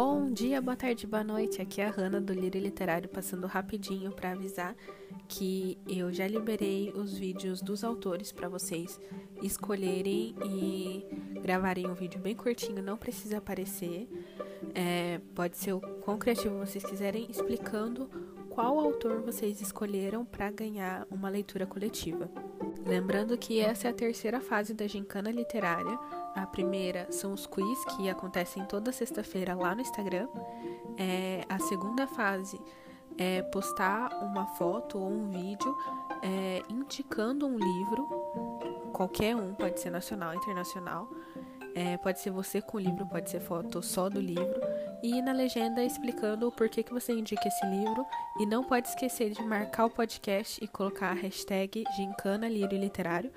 Bom dia, boa tarde, boa noite. Aqui é a Hanna do Lírio Literário passando rapidinho para avisar que eu já liberei os vídeos dos autores para vocês escolherem e gravarem um vídeo bem curtinho, não precisa aparecer. É, pode ser o quão criativo vocês quiserem, explicando qual autor vocês escolheram para ganhar uma leitura coletiva. Lembrando que essa é a terceira fase da gincana literária. A primeira são os quiz, que acontecem toda sexta-feira lá no Instagram. É, a segunda fase é postar uma foto ou um vídeo é, indicando um livro, qualquer um, pode ser nacional, internacional. É, pode ser você com o livro, pode ser foto só do livro. E na legenda explicando o porquê que você indica esse livro. E não pode esquecer de marcar o podcast e colocar a hashtag Gincana Lírio Literário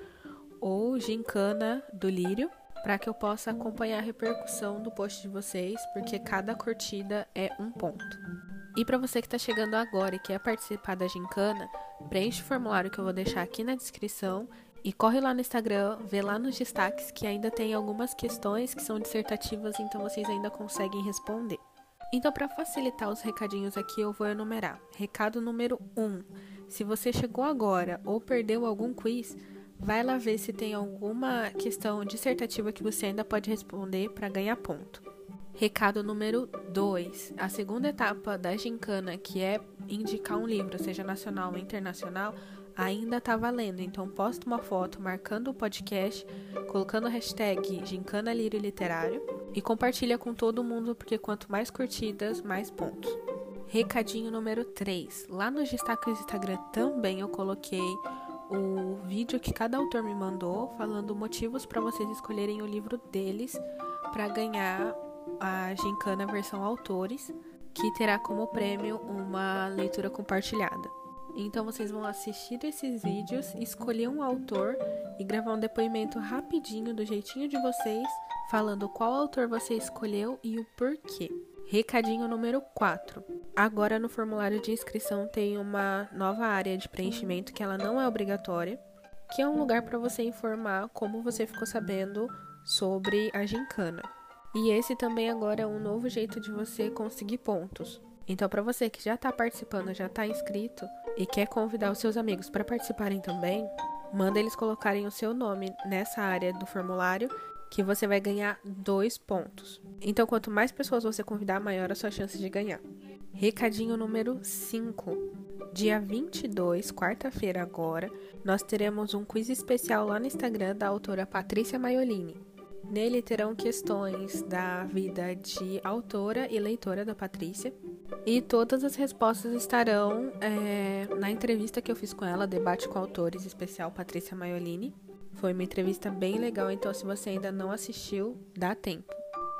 ou Gincana do Lírio para que eu possa acompanhar a repercussão do post de vocês, porque cada curtida é um ponto. E para você que está chegando agora e quer participar da gincana, preenche o formulário que eu vou deixar aqui na descrição e corre lá no Instagram, vê lá nos destaques que ainda tem algumas questões que são dissertativas, então vocês ainda conseguem responder. Então, para facilitar os recadinhos aqui, eu vou enumerar. Recado número 1. Um, se você chegou agora ou perdeu algum quiz, Vai lá ver se tem alguma questão dissertativa que você ainda pode responder para ganhar ponto. Recado número 2. A segunda etapa da gincana, que é indicar um livro, seja nacional ou internacional, ainda está valendo. Então posta uma foto marcando o podcast, colocando a hashtag Gincana Lírio Literário e compartilha com todo mundo, porque quanto mais curtidas, mais pontos. Recadinho número 3. Lá nos destaques do Instagram também eu coloquei o vídeo que cada autor me mandou falando motivos para vocês escolherem o livro deles para ganhar a Gincana versão autores, que terá como prêmio uma leitura compartilhada. Então vocês vão assistir esses vídeos, escolher um autor e gravar um depoimento rapidinho do jeitinho de vocês, falando qual autor você escolheu e o porquê. Recadinho número 4. Agora no formulário de inscrição tem uma nova área de preenchimento que ela não é obrigatória, que é um lugar para você informar como você ficou sabendo sobre a gincana. E esse também agora é um novo jeito de você conseguir pontos. Então, para você que já está participando, já está inscrito e quer convidar os seus amigos para participarem também, manda eles colocarem o seu nome nessa área do formulário que você vai ganhar dois pontos. Então, quanto mais pessoas você convidar, maior a sua chance de ganhar. Recadinho número 5. Dia 22, quarta-feira agora, nós teremos um quiz especial lá no Instagram da autora Patrícia Maiolini. Nele terão questões da vida de autora e leitora da Patrícia. E todas as respostas estarão é, na entrevista que eu fiz com ela, Debate com Autores, especial Patrícia Maiolini. Foi uma entrevista bem legal, então se você ainda não assistiu, dá tempo.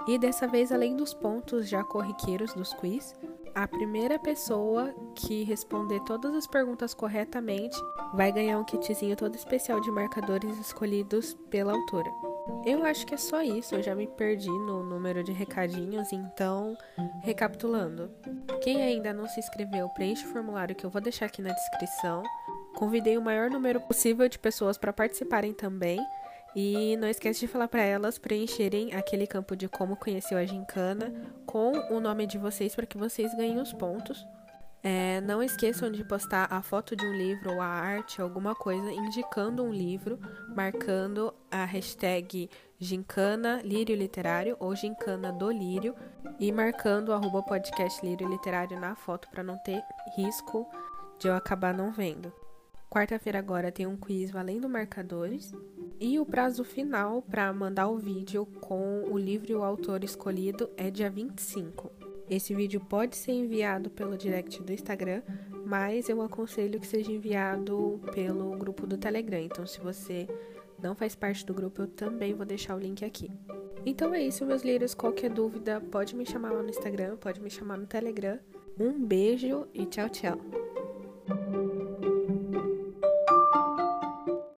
E dessa vez, além dos pontos já corriqueiros dos quiz, a primeira pessoa que responder todas as perguntas corretamente vai ganhar um kitzinho todo especial de marcadores escolhidos pela autora. Eu acho que é só isso, eu já me perdi no número de recadinhos, então, recapitulando. Quem ainda não se inscreveu, preenche o formulário que eu vou deixar aqui na descrição. Convidei o maior número possível de pessoas para participarem também. E não esquece de falar para elas preencherem aquele campo de como conheceu a gincana com o nome de vocês para que vocês ganhem os pontos. É, não esqueçam de postar a foto de um livro ou a arte, alguma coisa, indicando um livro, marcando a hashtag Gincana Lírio Literário ou Gincana do Lírio e marcando o arroba podcast Lírio Literário na foto para não ter risco de eu acabar não vendo. Quarta-feira agora tem um quiz valendo marcadores. E o prazo final para mandar o vídeo com o livro e o autor escolhido é dia 25. Esse vídeo pode ser enviado pelo direct do Instagram, mas eu aconselho que seja enviado pelo grupo do Telegram. Então, se você não faz parte do grupo, eu também vou deixar o link aqui. Então é isso, meus lírios. Qualquer dúvida, pode me chamar lá no Instagram, pode me chamar no Telegram. Um beijo e tchau, tchau.